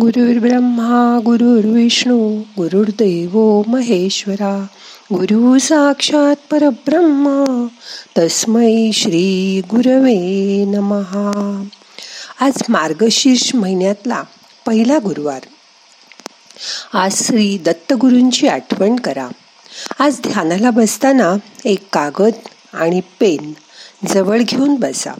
गुरुर्ब्रह्मा गुरुर्विष्णू गुरुर्देव महेश्वरा गुरु साक्षात परब्रह्मा तस्मै श्री गुरवे नमहा आज मार्गशीर्ष महिन्यातला पहिला गुरुवार. आज श्री दत्तगुरूंची आठवण करा. आज ध्यानाला बसताना एक कागद आणि पेन जवळ घेऊन बसा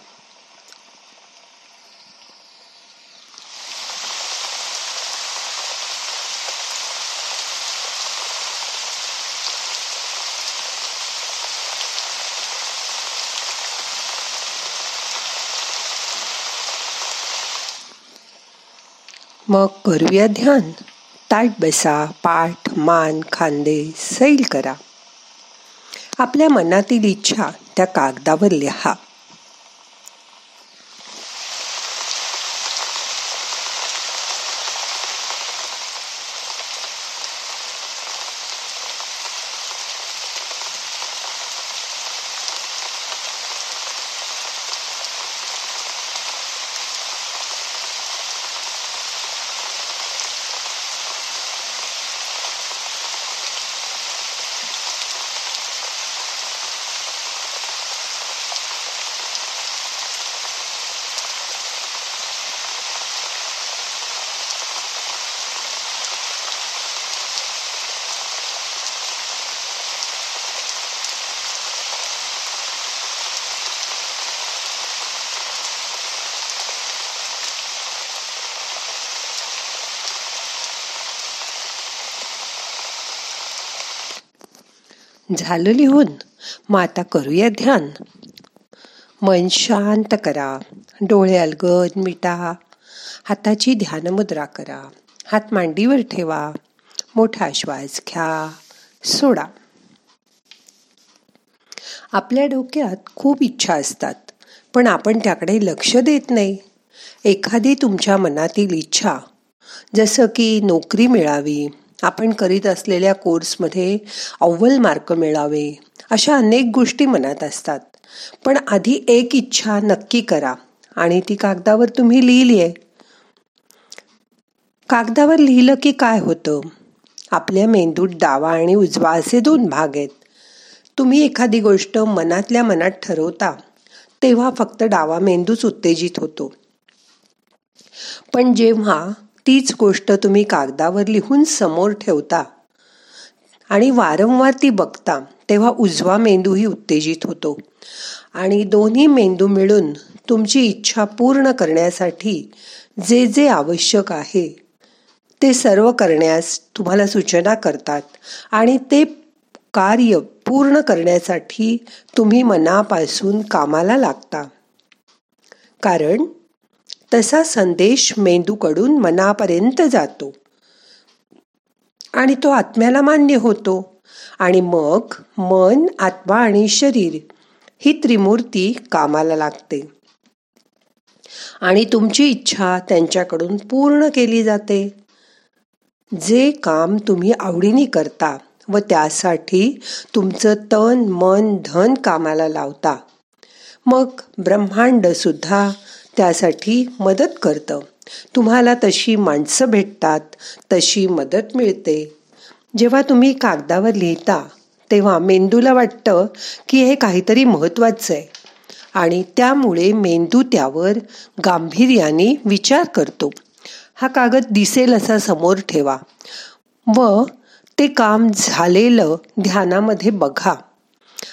मग करूया ध्यान. ताट बसा पाठ मान खांदे सैल करा. आपल्या मनातील इच्छा त्या कागदावर लिहा. झालं लिहून. मग आता करूया ध्यान. मन शांत करा. डोळे अलगद मिटा. हाताची ध्यान मुद्रा करा. हात मांडीवर ठेवा. मोठा श्वास घ्या. सोडा. आपल्या डोक्यात खूप इच्छा असतात पण आपण त्याकडे लक्ष देत नाही. एखादी तुमच्या मनातील इच्छा जसं की नोकरी मिळावी आपण करीत असलेल्या कोर्समध्ये अव्वल मार्क मिळावे अशा अनेक गोष्टी मनात असतात. पण आधी एक इच्छा नक्की करा आणि ती कागदावर तुम्ही लिहिली आहे कागदावर लिहिलं की काय होतं? आपल्या मेंदूत डावा आणि उजवा असे दोन भाग आहेत. तुम्ही एखादी गोष्ट मनातल्या मनात ठरवता तेव्हा फक्त डावा मेंदूच उत्तेजित होतो. पण जेव्हा तीच गोष्ट तुम्ही कागदावर लिहून समोर ठेवता. आणि वारंवार ती बघता तेव्हा उजवा मेंदूही उत्तेजित होतो. आणि दोन्ही मेंदू मिळून तुमची इच्छा पूर्ण करण्यासाठी जे जे आवश्यक आहे ते सर्व करण्यास तुम्हाला सूचना करतात. आणि ते कार्य पूर्ण करण्यासाठी तुम्ही मनापासून कामाला लागता. कारण तसा संदेश मेंदूकडून मनापर्यंत जातो. आणि तो आत्म्याला मान्य होतो. आणि मग मन आत्मा आणि शरीर ही त्रिमूर्ती कामाला लागते. आणि तुमची इच्छा त्यांच्याकडून पूर्ण केली जाते. जे काम तुम्ही आवडीने करता व त्यासाठी तुमचं तन मन धन कामाला लावता. मग ब्रह्मांड सुद्धा त्यासाठी मदत करतं. तुम्हाला तशी माणसं भेटतात तशी मदत मिळते. जेव्हा तुम्ही कागदावर लिहिता तेव्हा मेंदूला वाटतं की हे काहीतरी महत्त्वाचं आहे. आणि त्यामुळे मेंदू त्यावर गांभीर्याने विचार करतो. हा कागद दिसेल असा समोर ठेवा. व ते काम झालेलं ध्यानामध्ये बघा.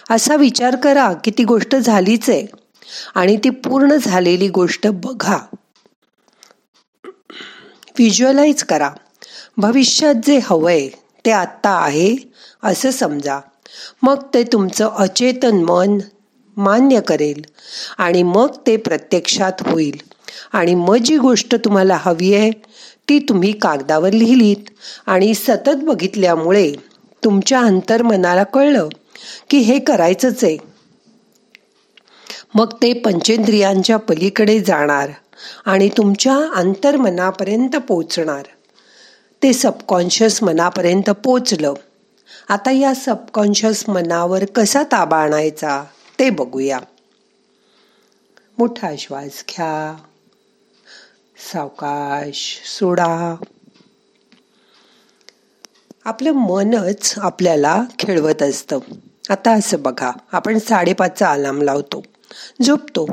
असा विचार करा की ती गोष्ट झालीच आहे. आणि ती पूर्ण झालेली गोष्ट बघा. व्हिज्युअलाइज करा. भविष्यात जे हवंय ते आत्ता आहे असं समजा. मग ते तुमचं अचेतन मन मान्य करेल आणि मग ते प्रत्यक्षात होईल. आणि मग जी गोष्ट तुम्हाला हवी आहे ती तुम्ही कागदावर लिहिलीत. आणि सतत बघितल्यामुळे तुमच्या अंतर्मनाला कळलं की हे करायचंच आहे. मग ते पंचेंद्रियांच्या पलीकडे जाणार आणि तुमच्या अंतर्मनापर्यंत पोचणार. ते सबकॉन्शियस मनापर्यंत पोचलं. आता या सबकॉन्शियस मनावर कसा ताबा आणायचा ते बघूया. मोठा श्वास घ्या. सावकाश सोडा. आपलं मनच आपल्याला खेळवत असतं. आता असं बघा आपण साडेपाचचा अलार्म लावतो. झोपतो.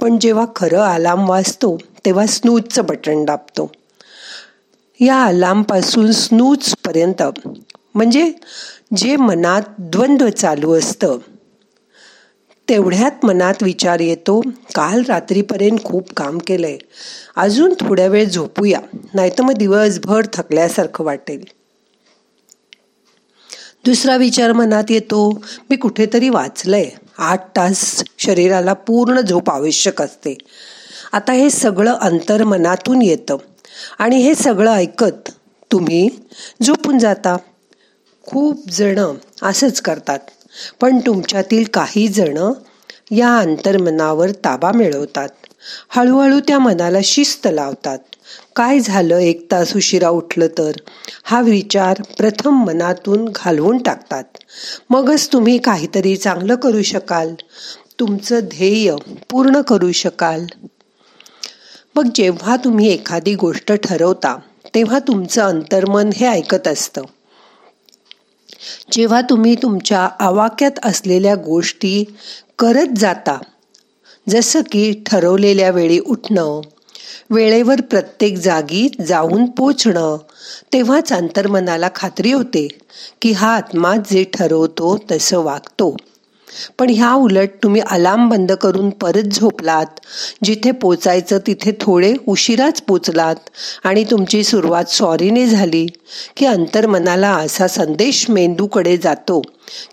पण जेव्हा खरं अलार्म वाजतो तेव्हा स्नूजचं बटन दाबतो. या अलार्मपासून स्नूजपर्यंत म्हणजे जे मनात द्वंद्व चालू असतं तेवढ्यात मनात विचार येतो काल रात्रीपर्यंत खूप काम केलंय अजून थोड्या वेळ झोपूया नाहीतर मग दिवसभर थकल्यासारखं वाटेल. दुसरा विचार मनात येतो मी कुठेतरी वाचलंय. आठ तास शरीराला पूर्ण झोप आवश्यक असते. आता हे सगळं अंतर्मनातून येतं. आणि हे सगळं ऐकत तुम्ही झोपून जाता. खूप जण असंच करतात. पण तुमच्यातील काही जण या अंतर्मनावर ताबा मिळवतात. हळूहळू त्या मनाला शिस्त लावतात. काय झालं? एक तास उशिरा उठलं तर? हा विचार प्रथम मनातून घालवून टाकतात. मगच तुम्ही काहीतरी चांगलं करू शकाल. तुमचं ध्येय पूर्ण करू शकाल. मग जेव्हा तुम्ही एखादी गोष्ट ठरवता तेव्हा तुमचं अंतर्मन हे ऐकत असतं. जेव्हा तुम्ही तुमच्या आवाक्यात असलेल्या गोष्टी करत जाता जसं की ठरवलेल्या वेळी उठणं वेळेवर प्रत्येक जागी जाऊन पोचणं. तेव्हाच अंतर्मनाला खात्री होते की हा आत्मा जे ठरवतो तसं वागतो. पण ह्या उलट तुम्ही अलार्म बंद करून परत झोपलात. जिथे पोचायचं तिथे थोडे उशिराच पोचलात. आणि तुमची सुरुवात सॉरीने झाली की अंतर्मनाला असा संदेश मेंदूकडे जातो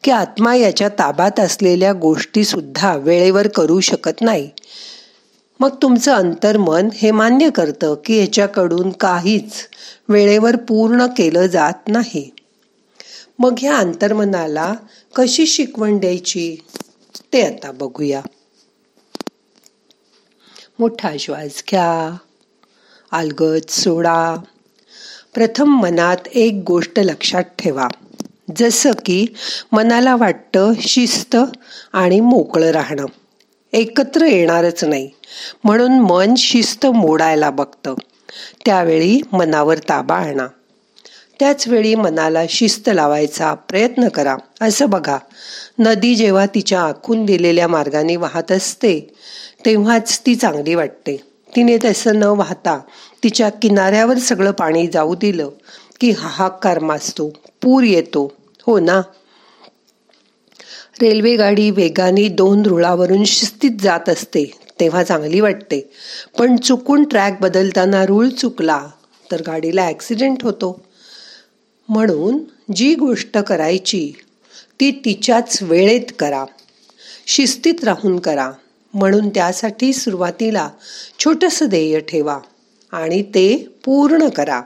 की आत्मा याच्या ताबात असलेल्या गोष्टीसुद्धा वेळेवर करू शकत नाही. मग तुमचं अंतर्मन हे मान्य करतं की याच्याकडून काहीच वेळेवर पूर्ण केलं जात नाही. मग ह्या अंतर्मनाला कशी शिकवण द्यायची? ते आता बघूया. मोठा श्वास घ्या. अलगद सोडा. प्रथम मनात एक गोष्ट लक्षात ठेवा. जसं की मनाला वाटतं शिस्त आणि मोकळं राहणं. एकत्र येणारच नाही. म्हणून मन शिस्त मोडायला बघतं. त्यावेळी मनावर ताबा आणा. त्याच वेळी मनाला शिस्त लावायचा प्रयत्न करा. असं बघा. नदी जेव्हा तिच्या आखून दिलेल्या मार्गाने वाहत असते तेव्हाच ती चांगली वाटते. तिने तसं न वाहता तिच्या किनाऱ्यावर सगळं पाणी जाऊ दिलं की हाहाकार माजतो पूर येतो. हो ना? रेल्वे गाडी वेगाने दोन रुळावरून शिस्तीत जात असते तेव्हा चांगली वाटते. पण चुकून ट्रॅक बदलताना रूळ चुकला तर गाडीला ॲक्सिडेंट होतो. म्हणून जी गोष्ट करायची ती तिच्याच वेळेत करा. शिस्तीत राहून करा. म्हणून त्यासाठी सुरुवातीला छोटंसं ध्येय ठेवा आणि ते पूर्ण करा.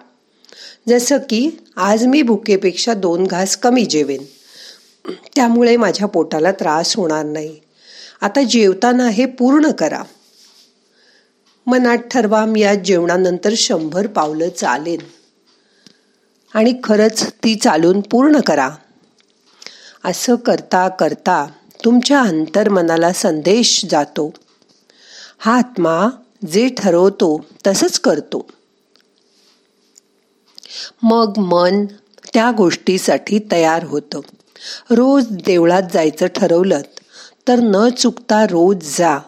जसं की आज मी भुकेपेक्षा दोन घास कमी जेवेन. त्यामुळे माझ्या पोटाला त्रास होणार नाही. आता जेवताना हे पूर्ण करा. मनात ठरवा मी आज जेवणानंतर शंभर पावलं चालेन. आणि खरंच ती चालून पूर्ण करा. असं करता करता तुमच्या अंतर्मनाला संदेश जातो. हा आत्मा जे ठरवतो तसंच करतो. मग मन त्या गोष्टीसाठी तयार होतं. रोज देवळात जायचं ठरवलं तर न चुकता रोज जा.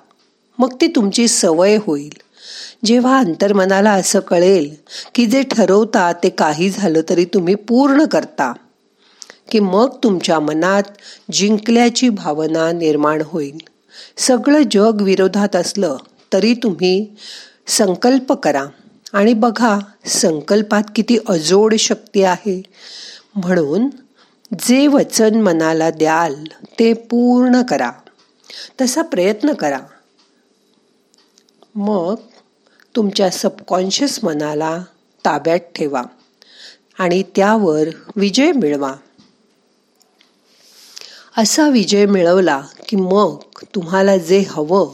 मग ती तुमची सवय होईल. जेव्हा अंतर्मनाला असं कळेल की जे ठरवता ते काही झालं तरी तुम्ही पूर्ण करता. की मग तुमच्या मनात जिंकल्याची भावना निर्माण होईल. सगळं जग विरोधात असलं तरी तुम्ही संकल्प करा आणि बघा संकल्पात किती अजोड शक्ती आहे. म्हणून जे वचन मनाला द्याल ते पूर्ण करा. तसा प्रयत्न करा. मग तुमच्या सबकॉन्शियस मनाला ताब्यात ठेवा आणि त्यावर विजय मिळवा. असा विजय मिळवला की मग तुम्हाला जे हवं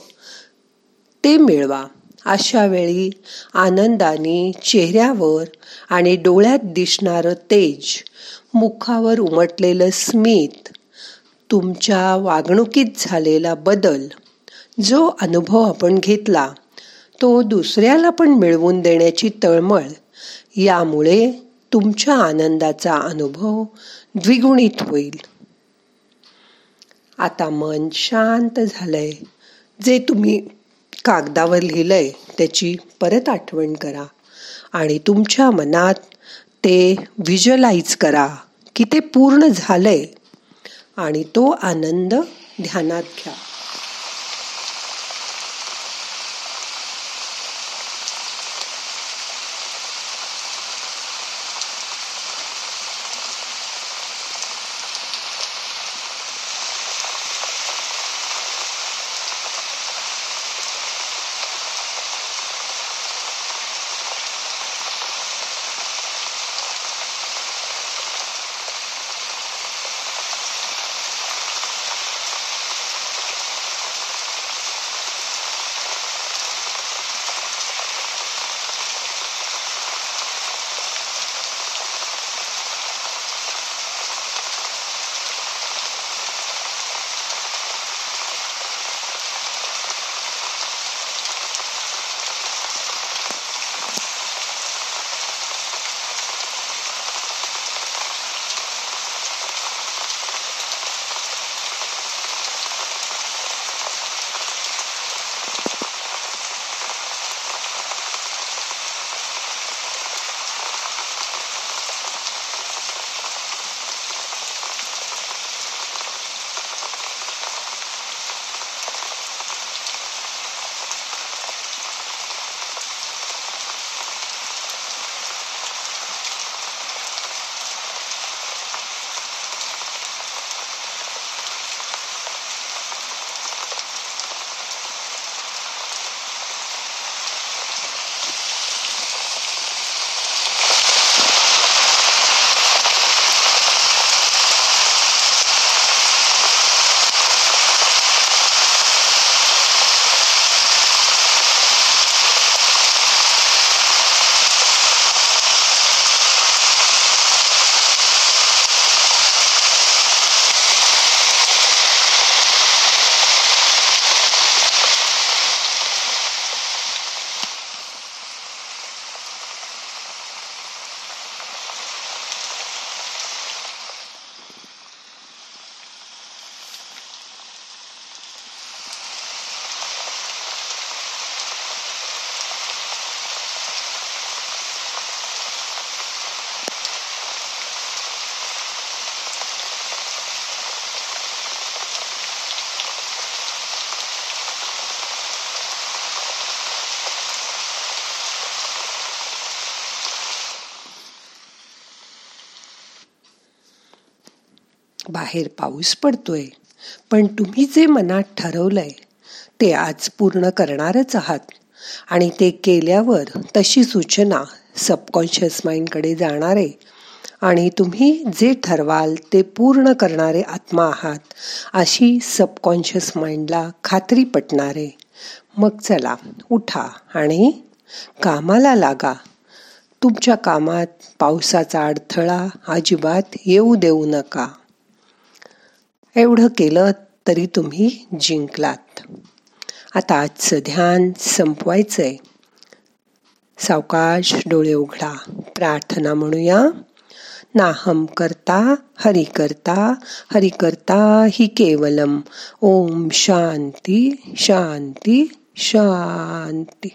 ते मिळवा. अशा वेळी आनंदाने चेहऱ्यावर आणि डोळ्यात दिसणारं तेज मुखावर उमटलेलं स्मित तुमच्या वागणुकीत झालेला बदल जो अनुभव आपण घेतला तो दुसऱ्याला पण मिळवून देण्याची तळमळ यामुळे तुमच्या आनंदाचा अनुभव द्विगुणित होईल. आता मन शांत झालंय. जे तुम्ही कागदावर लिहिलंय त्याची परत आठवण करा. आणि तुमच्या मनात ते व्हिज्युअलाइज करा की ते पूर्ण झालंय. आणि तो आनंद ध्यानात घ्या. बाहेर पाऊस पडतोय. पण तुम्ही जे मनात ठरवलंय ते आज पूर्ण करणारच आहात. आणि ते केल्यावर तशी सूचना सबकॉन्शियस माइंडकडे जाणारे आणि तुम्ही जे ठरवाल ते पूर्ण करणारे आत्मा आहात अशी सबकॉन्शियस माइंडला खात्री पटणारे. मग चला उठा आणि कामाला लागा. तुमच्या कामात पावसाचा अडथळा अजिबात येऊ देऊ नका. एवढं केलं तरी तुम्ही जिंकलात. आता आजचं ध्यान संपवायचं आहे सावकाश डोळे उघडा. प्रार्थना म्हणूया. नाहम करता हरि करता हरि करता हि केवलम. ओम शांती शांती शांती.